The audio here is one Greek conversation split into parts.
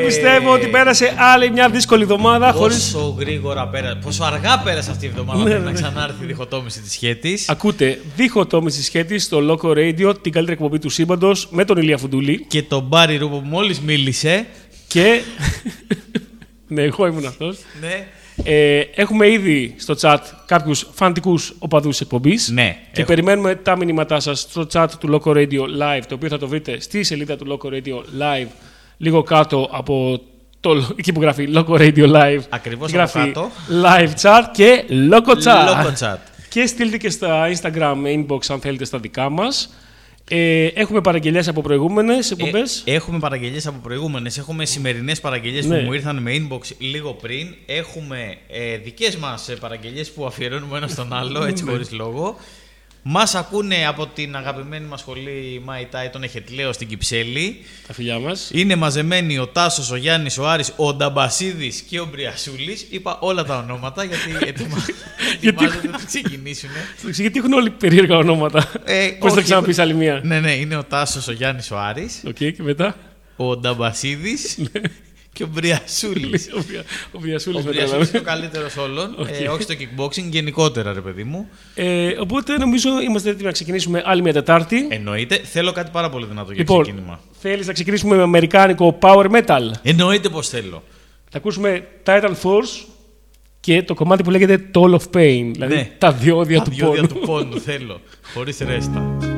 οποίο πιστεύω ότι πέρασε άλλη μια δύσκολη εβδομάδα. Πόσο χωρίς... γρήγορα πέρασε, πόσο αργά πέρασε αυτή η εβδομάδα ναι, ναι. να ξανάρθει η διχοτόμηση της σχέτη. Ακούτε, διχοτόμηση τη σχέτη στο Loco Radio, την καλύτερη εκπομπή του σύμπαντος με τον Ηλία Φουντούλη. Και τον Μπάρι Ρούπο που μόλις μίλησε. Και. ναι, εγώ ήμουν αυτός. Ναι. Ε, έχουμε ήδη στο chat κάποιους φαντικού οπαδούς εκπομπής. Ναι. Και περιμένουμε τα μηνύματά σας στο chat του Loco Radio Live, το οποίο θα το βρείτε στη σελίδα του Loco Radio Live, λίγο κάτω από το, εκεί που γράφει Loco Radio Live. Ακριβώς γράφει κάτω. Live chat και Loco chat. Loco chat. Και στείλτε και στα Instagram inbox αν θέλετε στα δικά μας. Ε, έχουμε παραγγελίε από προηγούμενες εκπομπές. Ε, έχουμε παραγγελίε από προηγούμενες. Έχουμε σημερινές παραγγελίες ναι. που μου ήρθαν με inbox λίγο πριν. Έχουμε ε, δικές μας παραγγελίες που αφιερώνουμε ένας στον άλλο, έτσι ναι. χωρίς λόγο. Μας ακούνε από την αγαπημένη μας σχολή Μαϊτάι, τον Εχετλέο στην Κυψέλη. Τα φιλιά μας. Είναι μαζεμένοι ο Τάσος, ο Γιάννης, ο Άρης, ο Νταμπασίδης και ο Μπριασούλης. Είπα όλα τα ονόματα γιατί ετοιμάζονται να ξεκινήσουν. Γιατί έχουν όλοι περίεργα ονόματα. Ε, Πώς θα ξαναπείς άλλη μία; Ναι, ναι, είναι ο Τάσος, ο Γιάννης, ο Άρης. Οκ, και μετά; Ο Νταμπασίδης. Ναι και ο Μπριασούλης. ο Μπριασούλης είναι ο καλύτερος όλων. Okay. Ε, όχι στο kickboxing, γενικότερα, ρε παιδί μου. Ε, οπότε νομίζω είμαστε έτοιμοι να ξεκινήσουμε άλλη μια Τετάρτη. Εννοείται. Θέλω κάτι πάρα πολύ δυνατό για λοιπόν, ξεκίνημα. Θέλεις να ξεκινήσουμε με αμερικάνικο power metal; Εννοείται πως θέλω. Θα ακούσουμε Titan Force και το κομμάτι που λέγεται Toll of Pain. Δηλαδή ναι. τα διόδια του πόνου. Τα διόδια του πόνου θέλω. Χωρίς ρέστα.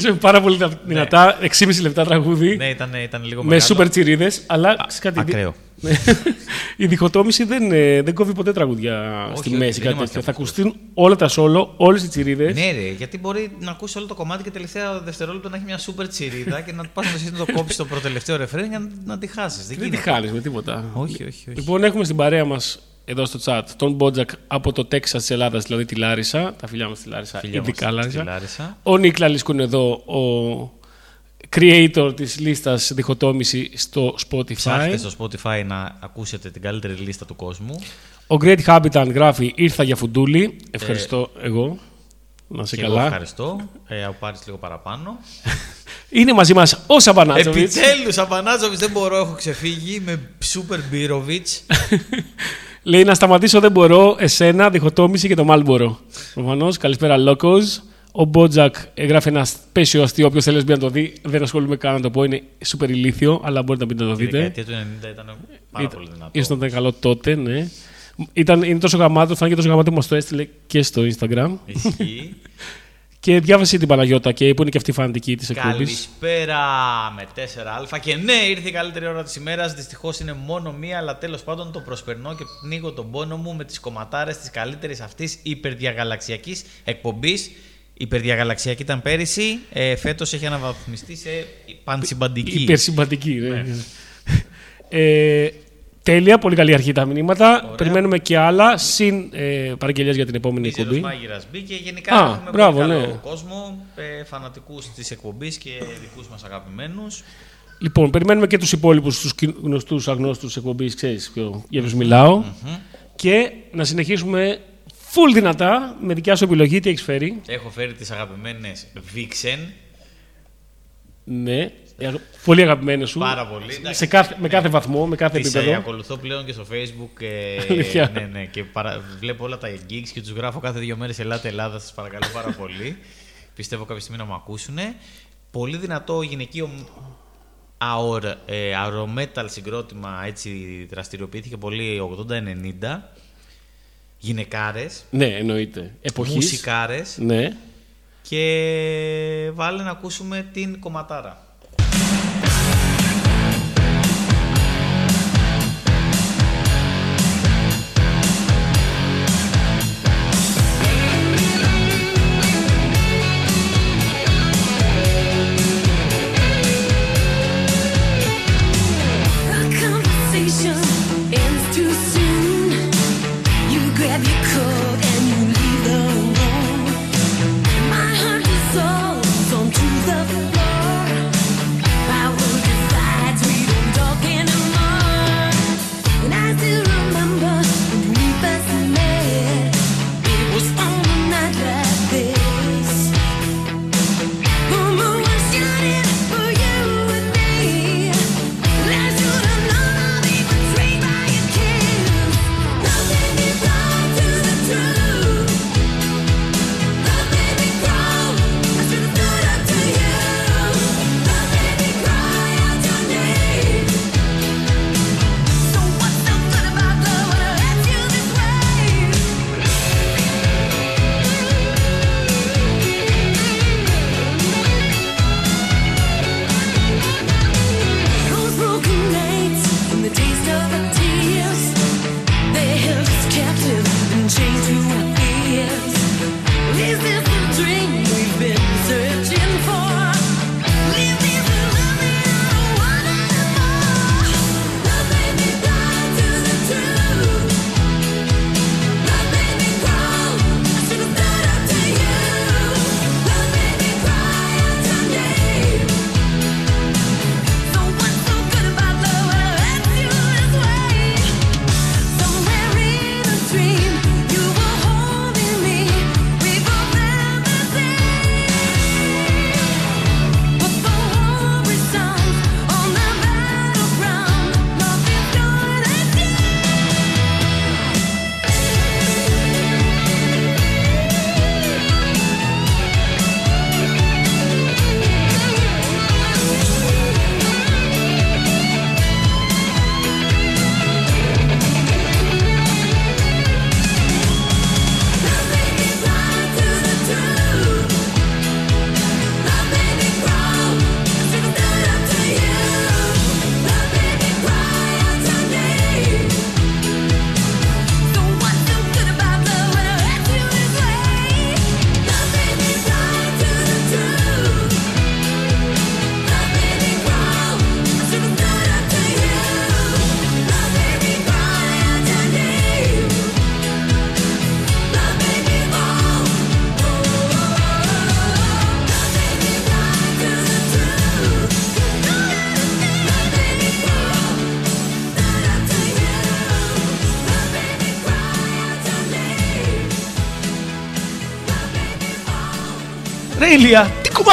Ξεκινήσαμε πάρα πολύ δυνατά, 6,5 λεπτά τραγούδι. Ναι, ήταν, ήταν λίγο με μεγάλο. σούπερ τσιρίδες. Αλλά ξέρεις κάτι, Ακραίο. Ναι. η διχοτόμηση δεν, ε, δεν κόβει ποτέ τραγούδια Όχι, στη όχι, μέση. δεν Κάτι είμαστε τέτοιο. Θα από ακουστούν όλα τα σόλο, όλες οι τσιρίδες. Ναι, ρε, γιατί μπορεί να ακούσει όλο το κομμάτι και τελευταία δευτερόλεπτο να έχει μια σούπερ τσιρίδα και να πας να το κόψεις το προτελευταίο ρεφρέν για να, να τη χάσεις. Δεν Δεν τη γίνεται. χάνεις με τίποτα. Όχι, όχι, όχι. Λοιπόν, έχουμε στην παρέα μας εδώ στο chat τον Μπότζακ από το Τέξας της Ελλάδας, δηλαδή τη Λάρισα. Τα φιλιά μας στη Λάρισα, Φιλιά μας ειδικά στη Λάρισα. Λάρισα. Ο Νίκλα Λίσκου είναι εδώ, ο creator της λίστας διχοτόμηση στο Spotify. Ψάχτε στο Spotify να ακούσετε την καλύτερη λίστα του κόσμου. Ο Great Habitant γράφει «Ήρθα για φουντούλι». Ευχαριστώ εγώ. Να σε Και εγώ καλά. ευχαριστώ. Ε, από πάρεις λίγο παραπάνω. Είναι μαζί μας ο Σαμπανάτζοβιτς. Επιτέλους, Απανάτζοβιτς δεν μπορώ, έχω ξεφύγει. Είμαι super Μπύροβιτς. Λέει να σταματήσω δεν μπορώ, εσένα, διχοτόμηση και το Μάλμπορο. Προφανώς, καλησπέρα Λόκος. Ο Μπότζακ έγραφε ένα σπέσιο αστείο. Όποιος θέλει να το δει, δεν ασχολούμαι καν να το πω. Είναι σούπερ ηλίθιο, αλλά μπορείτε να μπείτε να το Η δείτε. δεκαετία του 90 ήταν πάρα Ήταν- πολύ δυνατό. Ίσως να ήταν καλό τότε, ναι. Ήταν, είναι τόσο γαμάτο, φάνηκε τόσο γαμάτο που μας το έστειλε και στο Instagram. Ισχύει. Και διάβασε την Παναγιώτα και που είναι και αυτή η φανατική της εκπομπής. Καλησπέρα με 4α. Και ναι, ήρθε η καλύτερη ώρα της ημέρας. Δυστυχώς είναι μόνο μία, αλλά τέλος πάντων το προσπερνώ και πνίγω τον πόνο μου με τις κομματάρες της καλύτερης αυτής υπερδιαγαλαξιακής εκπομπής. Υπερδιαγαλαξιακή ήταν πέρυσι. Ε, Φέτος έχει αναβαθμιστεί σε πανσυμπαντική. Υπερσυμπατική. Ναι. ε, τέλεια, πολύ καλή αρχή τα μηνύματα. Περιμένουμε και άλλα, συν ε, παραγγελίες για την επόμενη Μίζερος εκπομπή. μάγειρας μπήκε. Γενικά Α, έχουμε μπράβο, πολύ καλό ναι. κόσμο, ε, φανατικούς της εκπομπής και δικούς μας αγαπημένους. Λοιπόν, περιμένουμε και τους υπόλοιπους, τους κι- γνωστούς, αγνώστους εκπομπής, ξέρεις ποιο, για ποιους μιλάω. Και να συνεχίσουμε full δυνατά, με δικιά σου επιλογή, τι έχεις φέρει; Έχω φέρει τις αγαπημένες Vixen. Ναι, ε, αγ- πολύ αγαπημένες σου. Πάρα πολύ. Σε κάθε, με κάθε βαθμό, με κάθε Τις ε, επίπεδο. ακολουθώ πλέον και στο facebook ε, Αλήθεια. ναι, ναι, και παρα... βλέπω όλα τα gigs και τους γράφω κάθε δύο μέρες Ελάτε Ελλάδα, σας παρακαλώ πάρα πολύ. Πιστεύω κάποια στιγμή να μου ακούσουν. Πολύ δυνατό γυναικείο αορ, ε, αερομέταλ συγκρότημα έτσι δραστηριοποιήθηκε πολύ 80-90. Γυναικάρες, Ναι, εννοείται. Εποχής. μουσικάρες Ναι. και βάλε να ακούσουμε την κομματάρα.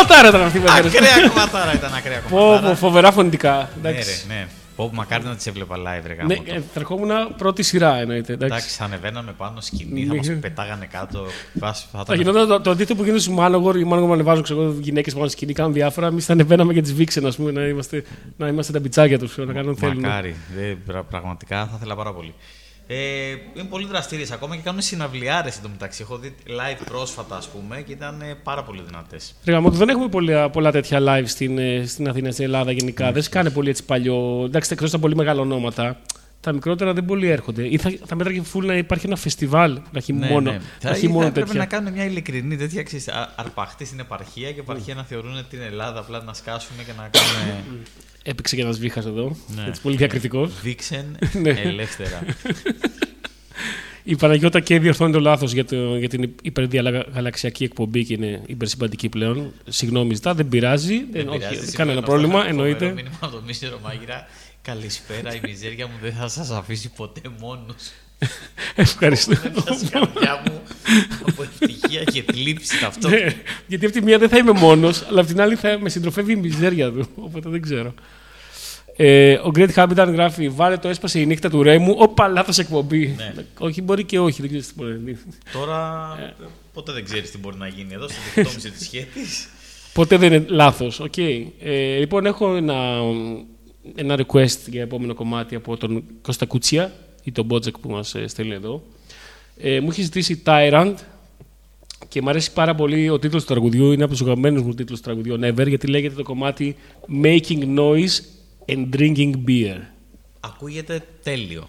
Τέλεια! Τι κουματάρα ήταν αυτή η μέρα. Ακραία κομματάρα ήταν, ακραία Πω, πω, κομματάρα. φοβερά φωνητικά. Ναι, Εντάξει. ρε, ναι. Πω, μακάρι να τις έβλεπα live, ρε Ναι, γάμο το. ε, θα ερχόμουν πρώτη σειρά εννοείται. Εντάξει. Εντάξει, θα ανεβαίναμε πάνω σκηνή, θα Ναι. μα πετάγανε κάτω. Βάς- Θα Θα ήταν γινόταν το, το αντίθετο που γίνεται στους Μάνογορ. Οι Μάνογορ ανεβάζουν ξέρω, γυναίκες πάνω στη σκηνή, κάνουν διάφορα. Εμείς θα ανεβαίναμε για τις βίξεν, ας πούμε, να είμαστε, να είμαστε τα πιτσάκια τους, να κάνουν θέλουν. Μακάρι. Δεν, πρα- πραγματικά θα ήθελα πάρα πολύ. Ε, είναι πολύ δραστήριες ακόμα και κάνουν συναυλιάρες εντωμεταξύ. Έχω δει live πρόσφατα, ας πούμε, και ήταν ε, πάρα πολύ δυνατές. Ρε γαμώτο, δεν έχουμε πολλά, πολλά τέτοια live στην, ε, στην Αθήνα, στην Ελλάδα γενικά. δεν σκάνε πολύ έτσι παλιό. Εντάξει, εκτός τα πολύ μεγάλα ονόματα. Τα μικρότερα δεν πολύ έρχονται. Ή θα, θα μέτραγε φουλ να υπάρχει ένα φεστιβάλ. Να έχει μόνο, να Θα, έχει ή μόνο θα έπρεπε τέτοια. να κάνουν μια ειλικρινή τέτοια ξέρεις, α- αρπαχτή στην επαρχία και η επαρχία να θεωρούν την Ελλάδα απλά να σκάσουν και να κάνουν Έπαιξε και ένας βήχας εδώ. Ναι. Έτσι, πολύ διακριτικός. βίξεν Ναι. ελεύθερα. Η Παναγιώτα και διορθώνει το λάθος για, το, για την υπερδιαγαλαξιακή εκπομπή και είναι υπερσυμπαντική πλέον. Συγγνώμη, ζητά, δεν πειράζει. Δεν, Δεν όχι, πειράζει, κανένα σημαίνω πρόβλημα, φοβερό εννοείται. μήνυμα από το μίστερο μάγειρα. Καλησπέρα, η μιζέρια μου δεν θα σας αφήσει ποτέ μόνος. Ευχαριστώ. Μέσα στην καρδιά μου από ευτυχία και θλίψη ταυτόχρονα. Ναι, γιατί από τη μία δεν θα είμαι μόνος, αλλά από την άλλη θα με συντροφεύει η μιζέρια του. Οπότε δεν ξέρω. Ε, ο Great Habitat γράφει: Βάλε το έσπασε η νύχτα του Ρέμου. Όπα, λάθος εκπομπή. Ναι. Όχι, μπορεί και όχι, δεν ξέρω τι μπορεί να γίνει. Τώρα Ε. ποτέ δεν ξέρεις τι μπορεί να γίνει εδώ στην διχοτόμηση της σχέσης. Ποτέ δεν είναι λάθος. Okay. Ε, λοιπόν, έχω ένα, ένα request για επόμενο κομμάτι από τον Κώστα Κουτσία ή τον Μπότζεκ που μας στέλνει εδώ. Ε, μου έχει ζητήσει Tyrant και μου αρέσει πάρα πολύ ο τίτλος του τραγουδιού. Είναι από τους αγαπημένους μου τίτλους του τραγουδιού ever γιατί λέγεται το κομμάτι Making Noise and Drinking Beer. Ακούγεται τέλειο.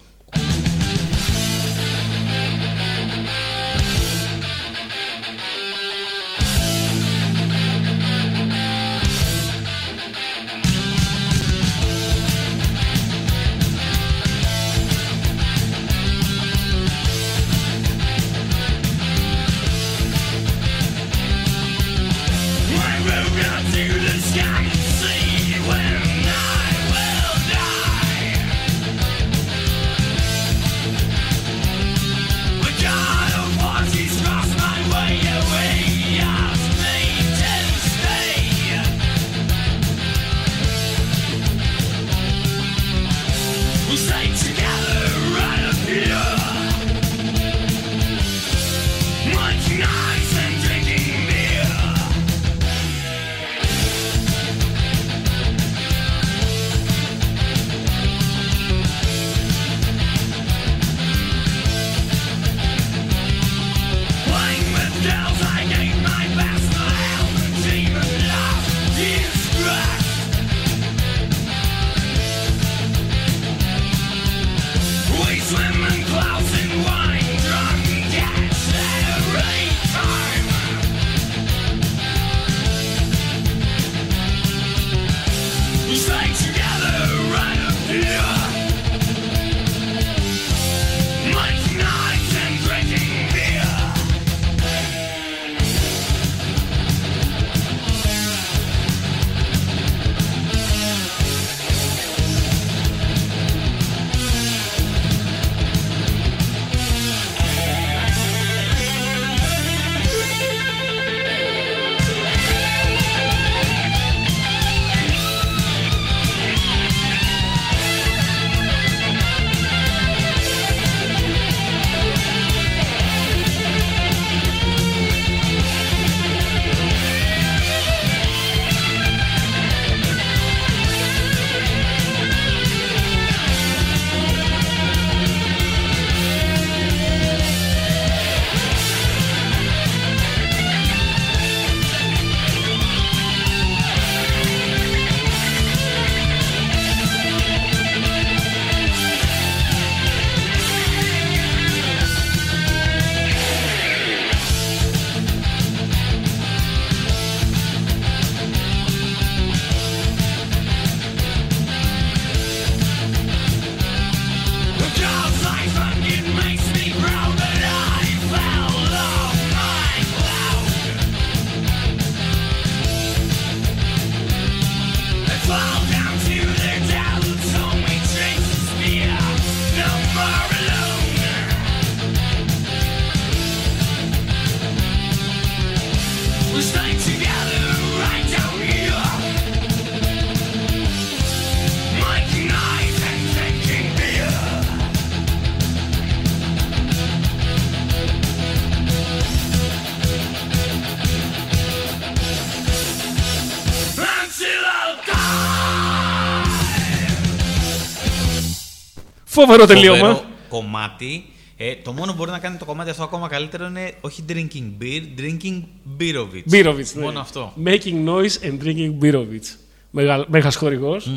Φοβερό τελείωμα. φοβερό κομμάτι. Ε, το μόνο που μπορεί να κάνει το κομμάτι αυτό ακόμα καλύτερο είναι όχι drinking beer, drinking beerovitz. Μπύροβιτς. ναι. Μόνο αυτό. Making noise and drinking Μπύροβιτς. Μεγα, μέγας χορηγός.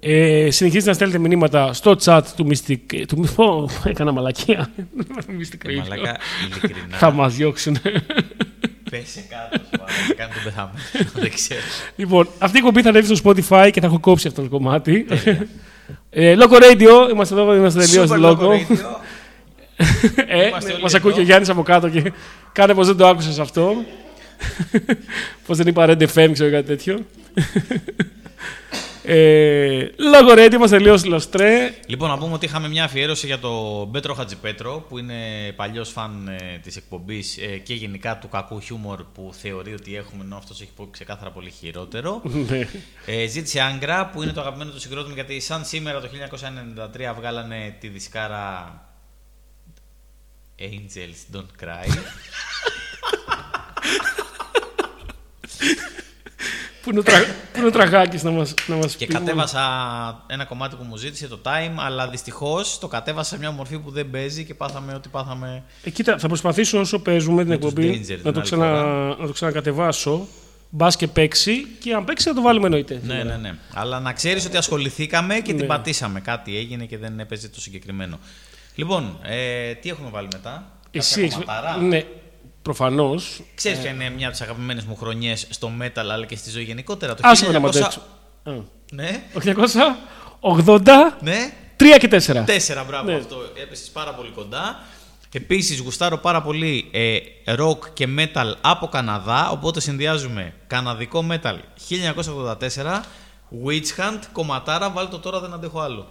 Ε, συνεχίζετε να στέλνετε μηνύματα στο chat του Mystic... Του, πω, έκανα μαλακία. Mystic Ε, Radio. Μαλάκα, ειλικρινά. Θα μας διώξουν. Πέσε κάτω, σου παρακαλώ, να κάνει τον πεθαμένο. Δεν ξέρω. λοιπόν, αυτή η κομπή θα ανέβει στο Spotify και θα έχω κόψει αυτό το κομμάτι. Ε, Loco Radio, είμαστε εδώ, είμαστε τελείως Super Loco. Loco Radio. ε, Είμαστε ναι, όλοι μας εδώ. ακούει και ο Γιάννης από κάτω και κάνε πως δεν το άκουσες αυτό. πως δεν είπα Red FM, ξέρω κάτι τέτοιο. ε, Logo Radio, είμαστε τελείως λοστρέ. Λοιπόν, να πούμε ότι είχαμε μια αφιέρωση για τον Πέτρο Χατζipέτρο, που είναι παλιός φαν ε, της εκπομπής ε, και γενικά του κακού χιούμορ που θεωρεί ότι έχουμε, ενώ αυτός έχει πω ξεκάθαρα πολύ χειρότερο. Ναι. Ε, ζήτησε Άγκρα, που είναι το αγαπημένο του συγκρότημα, γιατί σαν σήμερα το 1993 βγάλανε τη δισκάρα Angels Don't Cry. Πού είναι ο, τρα... πού είναι ο Τραγάκης να μας, να μας και πεις; κατέβασα ένα κομμάτι που μου ζήτησε το Time, αλλά δυστυχώς το κατέβασα σε μια μορφή που δεν παίζει και πάθαμε ό,τι πάθαμε. Ε, κοίτα, θα προσπαθήσω όσο παίζουμε την Με τους εκπομπή Danger την να το, άλλη ξανα... φορά. να το ξανακατεβάσω. Μπας και παίξει και αν παίξει θα το βάλουμε εννοείται. Ναι, ναι, ναι. Αλλά να ξέρεις ότι ασχοληθήκαμε και Ναι. την πατήσαμε. Κάτι έγινε και δεν έπαιζε το συγκεκριμένο. Λοιπόν, ε, τι έχουμε βάλει μετά; Εσύ Κάποια έχεις... κομματάρα; Ναι, προφανώς. Ξέρεις ποια είναι μια από τις αγαπημένες μου χρονιές στο metal αλλά και στη ζωή γενικότερα. Το Άσε με να 1900 μαντέψω. Α. Ναι, 880, ναι. 3 και 4. Τέσσερα, μπράβο Ναι. αυτό. Έπεσε πάρα πολύ κοντά. Επίσης γουστάρω πάρα πολύ ε, rock και metal από Καναδά, οπότε συνδυάζουμε καναδικό metal 1984, Witch Hunt, κομματάρα, βάλτε το τώρα δεν αντέχω άλλο.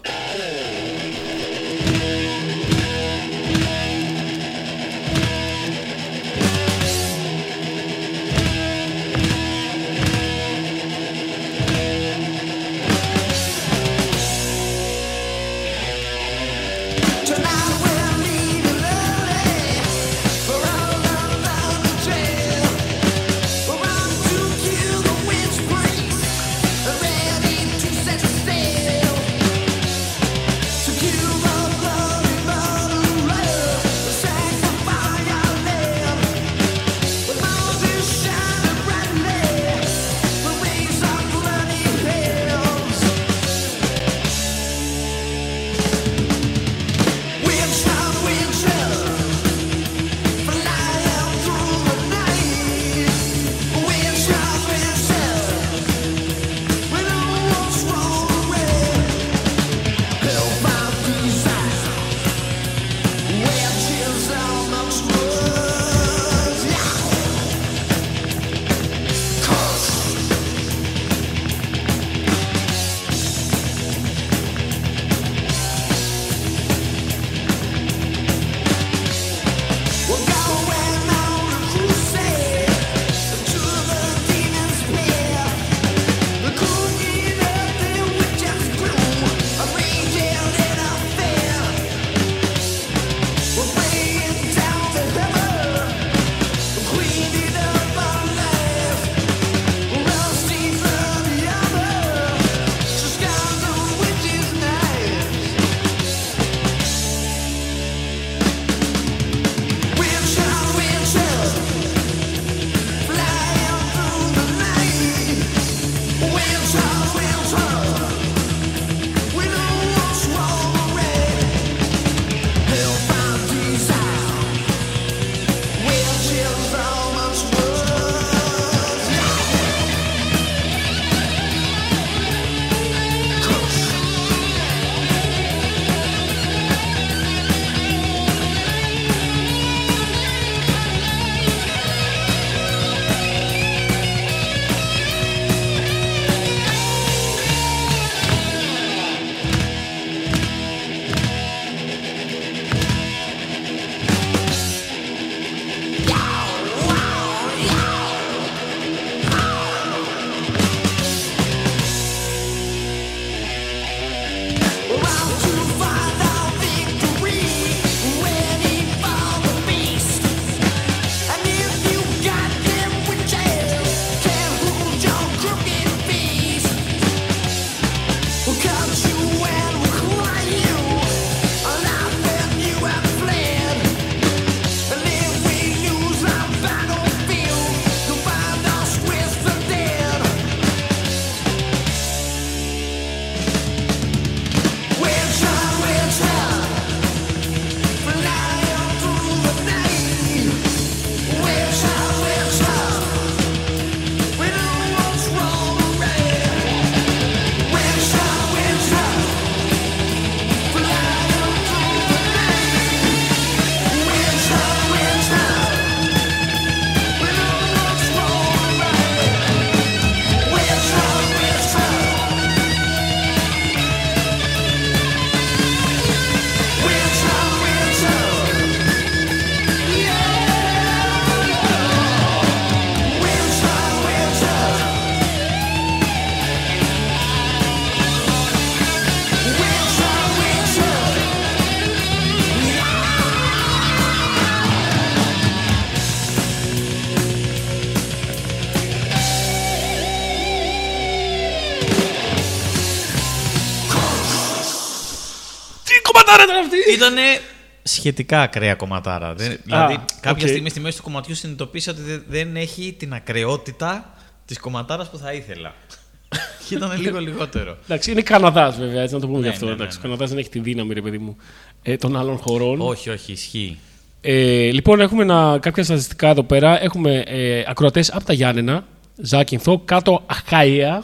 Ήταν αυτή. Ήταν σχετικά ακραία κομματάρα. Δεν- δηλαδή, κάποια οκ. στιγμή στη μέση του κομματιού συνειδητοποίησα ότι δε- δεν έχει την ακρεότητα της κομματάρας που θα ήθελα. και ήταν λίγο λιγότερο. Εντάξει, είναι Καναδάς βέβαια, έτσι να το πούμε Ναι, γι' αυτό. ναι, ναι, εντάξει, ναι. Ο Καναδάς δεν έχει τη δύναμη, ρε παιδί μου, ε, των άλλων χωρών. όχι, όχι, ισχύει. Ε, λοιπόν, έχουμε ένα, κάποια στατιστικά εδώ πέρα. Έχουμε ε, ακροατές από τα Γιάννενα, Ζάκυνθο, Κάτω Αχαΐα,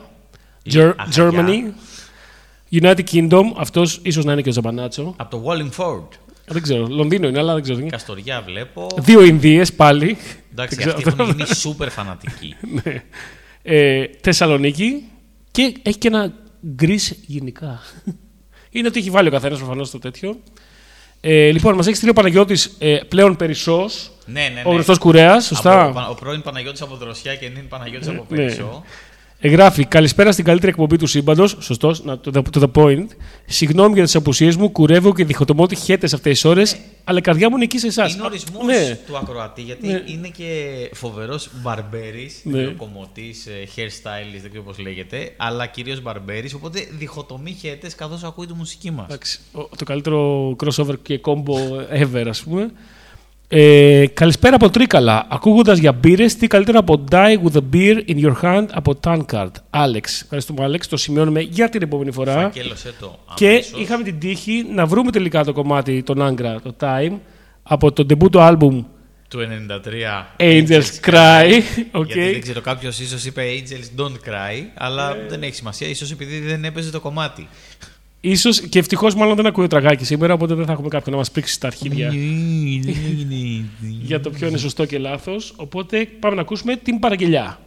Ger- Αχαΐα. Germany, United Kingdom. Αυτός ίσως να είναι και ο Ζαμπανάτσο. Από το Wallingford. Δεν ξέρω, Λονδίνο είναι, αλλά δεν ξέρω. Καστοριά βλέπω. Δύο Ινδίες πάλι. Εντάξει, Δεν αυτοί ξέρω. έχουν γίνει σούπερ φανατικοί. Ναι. ε, Θεσσαλονίκη και έχει και ένα γκρι γενικά. Είναι ότι έχει βάλει ο καθένας προφανώς το τέτοιο. Ε, λοιπόν, μας έχεις στείλει ο Παναγιώτης ε, πλέον περισσός. ναι, ναι, ναι. Ο γνωστός κουρέας, σωστά. Από, ο πρώην Παναγιώτης από Δροσιά και νυν Παναγιώτης από Ναι. Περισσό. Ε, γράφει Καλησπέρα στην καλύτερη εκπομπή του σύμπαντος. Σωστό, to, the- to the point. Συγγνώμη για τις απουσίες μου. Κουρεύω και διχοτομώ ότι χέτε αυτές τις ώρες. Αλλά η καρδιά μου είναι εκεί σε εσάς. Είναι ορισμό Ναι. του ακροατή γιατί Ναι. είναι και φοβερός μπαρμπέρι, Ναι. λοκομωτή, hairstylist, δεν ξέρω πώς λέγεται, αλλά κυρίως μπαρμπέρι. Οπότε διχοτομεί χέτε καθώς ακούει τη μουσική μας. Εντάξει, ο- το καλύτερο crossover και combo ever, ας πούμε. Ε, καλησπέρα από Τρίκαλα. Ακούγοντας για μπύρες, τι καλύτερο από Die with a beer in your hand από Tankard. Άλεξ. Ευχαριστούμε, Άλεξ. Το σημειώνουμε για την επόμενη φορά. Φακέλωσε το Και αμέσως. είχαμε την τύχη να βρούμε τελικά το κομμάτι, τον Angra, το Time, από το debut του album του 93 Angels Cry. Ok. Γιατί δεν ξέρω, κάποιος ίσως είπε Angels don't cry, αλλά δεν έχει σημασία. ίσως επειδή δεν έπαιζε το κομμάτι. Ίσως και ευτυχώς μάλλον δεν ακούει ο τραγάκι σήμερα, οπότε δεν θα έχουμε κάποιον να μας πρίξει στα αρχίδια για το ποιο είναι σωστό και λάθος. Οπότε πάμε να ακούσουμε την παραγγελιά.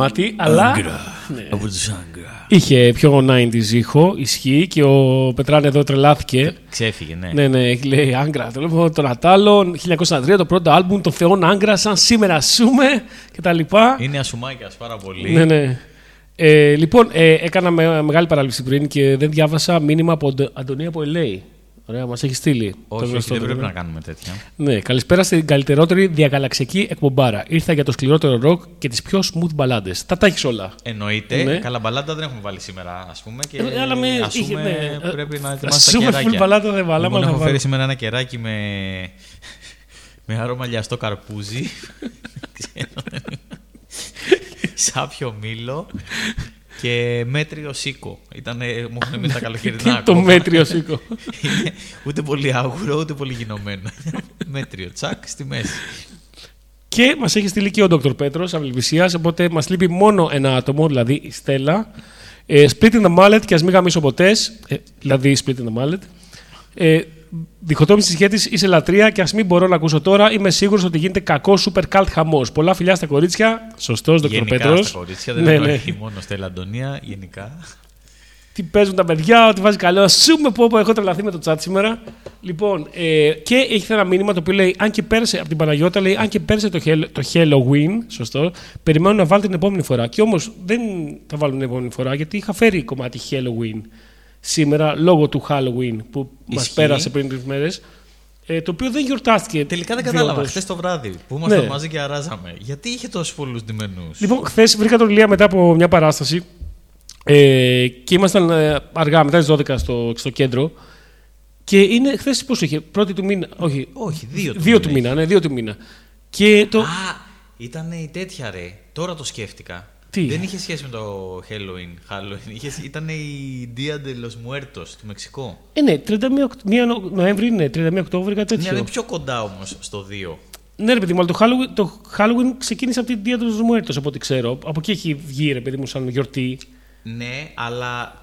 Κομμάτι. Αλλά Ναι. Από του Άγκρα. είχε πιο 90s ήχο, ισχύει και ο Πετράν εδώ τρελάθηκε. Ξέφυγε, ναι. Ναι, ναι, λέει Άγκρα. Το λέω τον Ατάλο, 1903, το πρώτο άλμπουμ, το Θεόν Άγκρα, σαν σήμερα σούμε κτλ. Είναι ασουμάκιας πάρα πολύ. Ναι, ναι. Ε, λοιπόν, ε, έκανα με, μεγάλη παράληψη πριν και δεν διάβασα μήνυμα από Αντο- Αντωνία από LA. Ωραία, μας έχει στείλει. το Όχι, όχι, γνωστό δεν το πρέπει ναι. να κάνουμε τέτοια. Ναι, καλησπέρα στην καλύτερότερη διαγαλαξική εκπομπάρα. Ήρθα για το σκληρότερο ροκ και τις πιο smooth μπαλάντες. Τα τα έχεις όλα. Εννοείται. Ναι. Καλά, μπαλάντα δεν έχουμε βάλει σήμερα, ας πούμε. Και Ε, αλλά με- ας είχε- πούμε, ναι. πρέπει να Ας ετοιμάσει τα πούμε, κεράκια. full μπαλάντα δεν βάλαμε, Λοιπόν, αλλά θα έχω βάλω. φέρει σήμερα ένα κεράκι με, με άρωμα λιαστό καρπούζι. Ξέρω. Σάπιο μήλο και μέτριο σίκο. Ήτανε, μου έχουν μείνει τα καλοκαιρινά το ακόμα. μέτριο σίκο. Είναι ούτε πολύ άγουρο, ούτε πολύ γινωμένο. μέτριο, τσακ, στη μέση. και μας έχει στείλει και ο Dr. Πέτρος Αυληπισία. Οπότε μας λείπει μόνο ένα άτομο, δηλαδή η Στέλλα. Ε, split in the mallet και ας μην γαμίσω ποτές. Ε, δηλαδή split in the mallet. Ε, διχοτόμηση σχέτη είσαι λατρεία και ας μην μπορώ να ακούσω τώρα. Είμαι σίγουρος ότι γίνεται κακός super cult χαμός. Πολλά φιλιά στα κορίτσια. Σωστός, Dr. Γενικά Πέτρος. στα κορίτσια δεν ναι, ναι. υπάρχει μόνο Στέλλα Αντωνία, γενικά. τι παίζουν τα παιδιά, ότι βάζει καλό. Σου με πω, πω, έχω τρελαθεί με το chat σήμερα. Λοιπόν, ε, και έχει ένα μήνυμα το οποίο λέει: Αν και πέρασε από την Παναγιώτα, λέει: Αν και πέρασε το, Hel- το Halloween, σωστό, περιμένω να βάλω την επόμενη φορά. Και όμως δεν θα βάλω την επόμενη φορά γιατί είχα φέρει κομμάτι Halloween σήμερα λόγω του Halloween που μας Ισχύει. πέρασε πριν τρει μέρες. Ε, το οποίο δεν γιορτάστηκε. Τελικά δεν κατάλαβα. διόντως. Χθες το βράδυ που ήμασταν Ναι. μαζί και αράζαμε. Γιατί είχε τόσους πολλού ντυμένους; Λοιπόν, χθες βρήκα τον Ηλία μετά από μια παράσταση ε, και ήμασταν ε, αργά, μετά τις 12 στο, στο κέντρο. Και είναι χθες πόσο είχε, πρώτη του μήνα. Όχι, Όχι, δύο του δύο του μήνα μήνα. Ναι, δύο του μήνα. Και το. Α, ήταν η τέτοια ρε. Τώρα το σκέφτηκα. Τι; Δεν είχε σχέση με το Halloween. Halloween. Είχε, ήταν η Dia de los Muertos του Μεξικό. Ε, ναι, 31 Οκτ- μία Νο- Νοέμβρη, ναι, 31 Οκτώβρη, κάτι Ναι, τέτοιο. είναι πιο κοντά όμως στο 2. Ναι, ρε παιδί μου, αλλά το Halloween, το Halloween ξεκίνησε από την Dia de los Muertos, από ό,τι ξέρω. Από εκεί έχει βγει, ρε παιδί μου, σαν γιορτή. Ναι, αλλά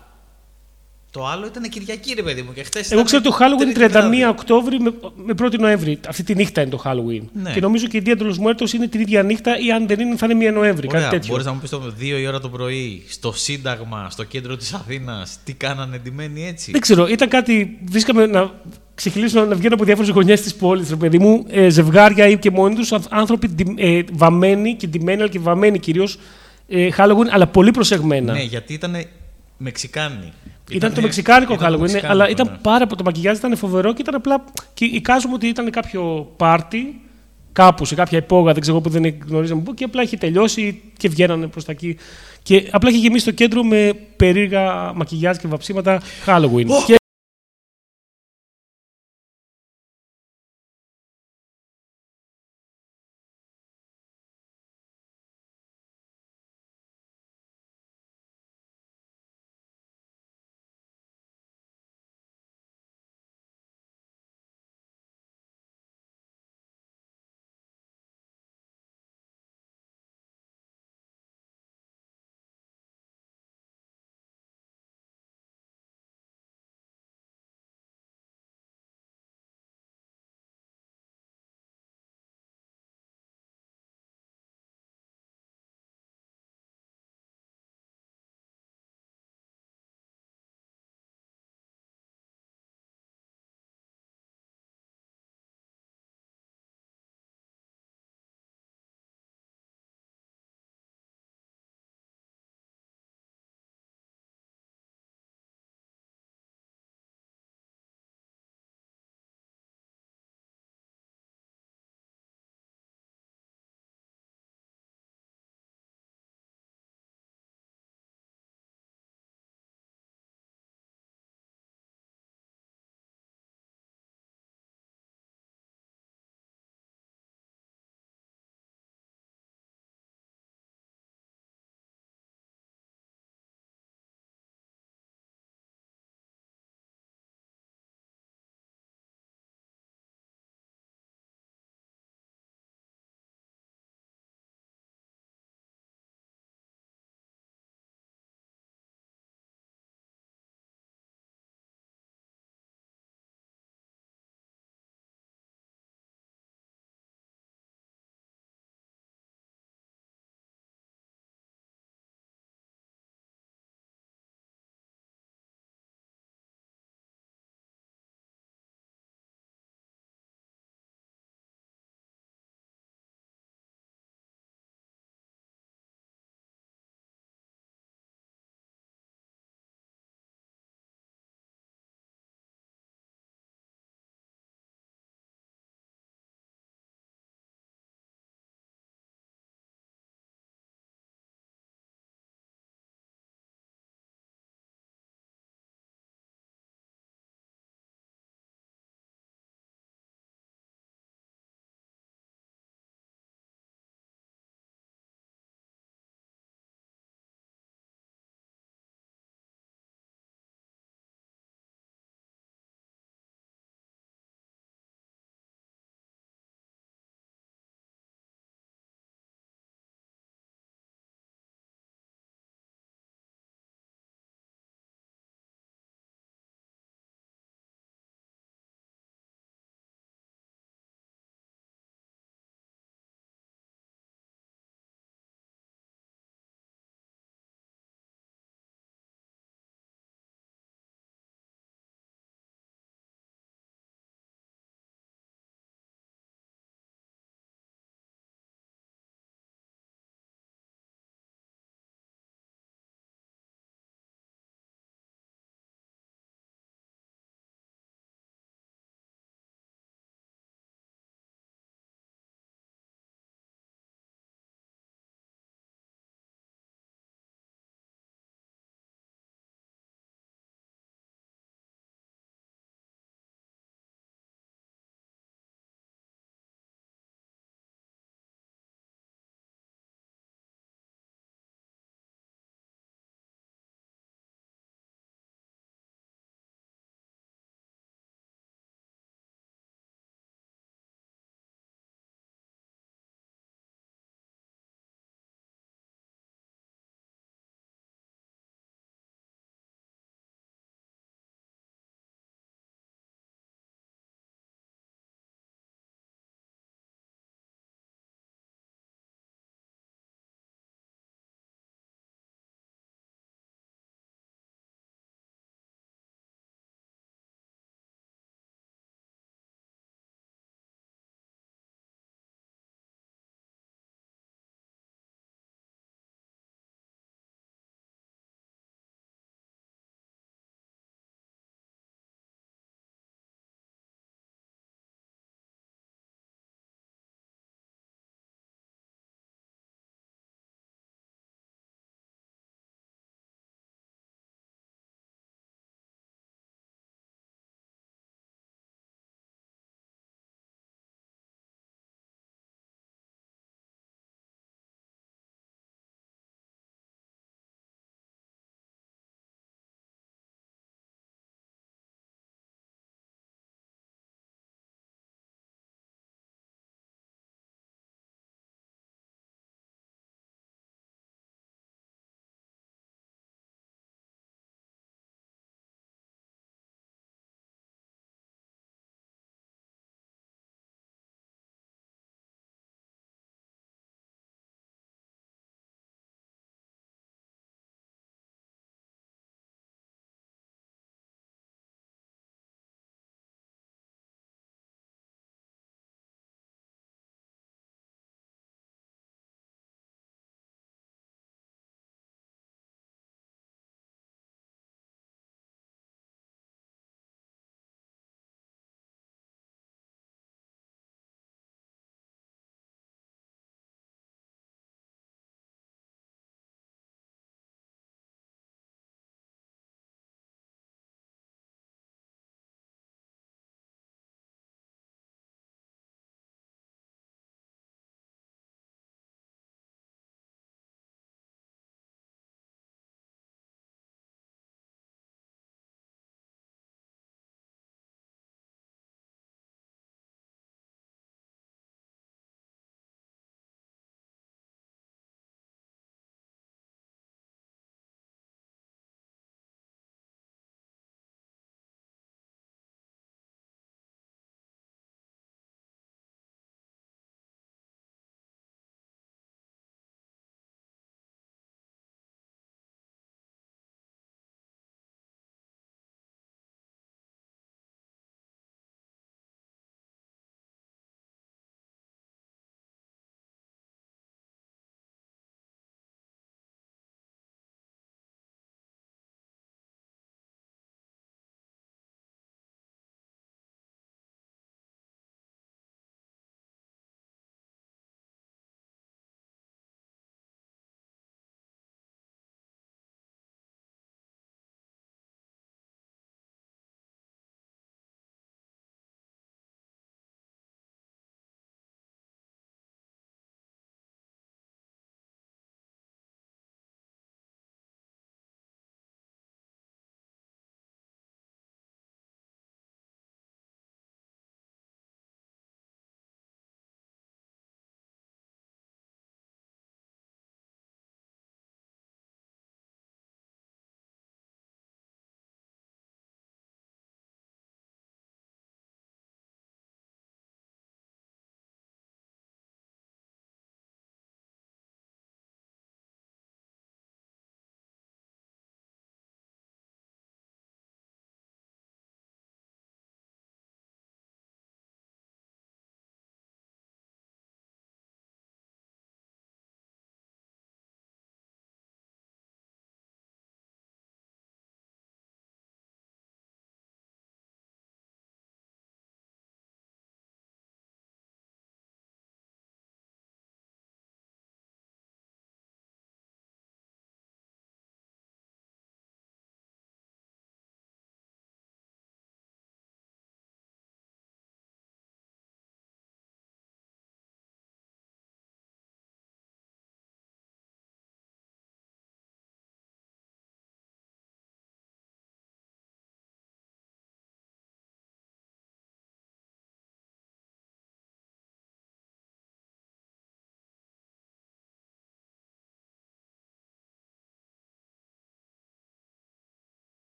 το άλλο ήταν Κυριακή, ρε παιδί μου. Και χθες Εγώ ήταν ξέρω το Halloween Τρίτη 31 βράδυ. Οκτώβρη με, με 1η Νοέμβρη. Αυτή τη νύχτα είναι το Halloween. Ναι. Και νομίζω και η Dia de los Muertos είναι την ίδια νύχτα ή αν δεν είναι θα είναι 1 Νοέμβρη. Ωραία, κάτι τέτοιο. μπορείς να μου πεις το 2 η ώρα το πρωί, στο Σύνταγμα, στο κέντρο της Αθήνας, τι κάνανε ντυμένοι έτσι; Δεν ξέρω, ήταν κάτι. Βρίσκαμε να ξεχυλήσουν να βγαίνουν από διάφορες γωνιές της πόλης, ρε παιδί μου, ε, ζευγάρια ή και μόνοι τους, άνθρωποι ντι- ε, βαμμένοι και ντυμένοι, αλλά και βαμμένοι κυρίως ε, Halloween, αλλά πολύ προσεγμένα. Ναι, γιατί ήταν Μεξικάνοι. Ήταν το μεξικάνικο ήταν το Halloween, ναι, μεξικάνικο, αλλά ήταν ναι. πάρα πολύ. Το μακιγιάζ ήταν φοβερό και ήταν απλά. Και εικάζουμε ότι ήταν κάποιο πάρτι κάπου σε κάποια υπόγα, δεν ξέρω που δεν γνωρίζαμε πού, και απλά είχε τελειώσει και βγαίνανε προς τα εκεί. Και απλά είχε γεμίσει το κέντρο με περίεργα μακιγιάζ και βαψίματα Halloween. Ω, και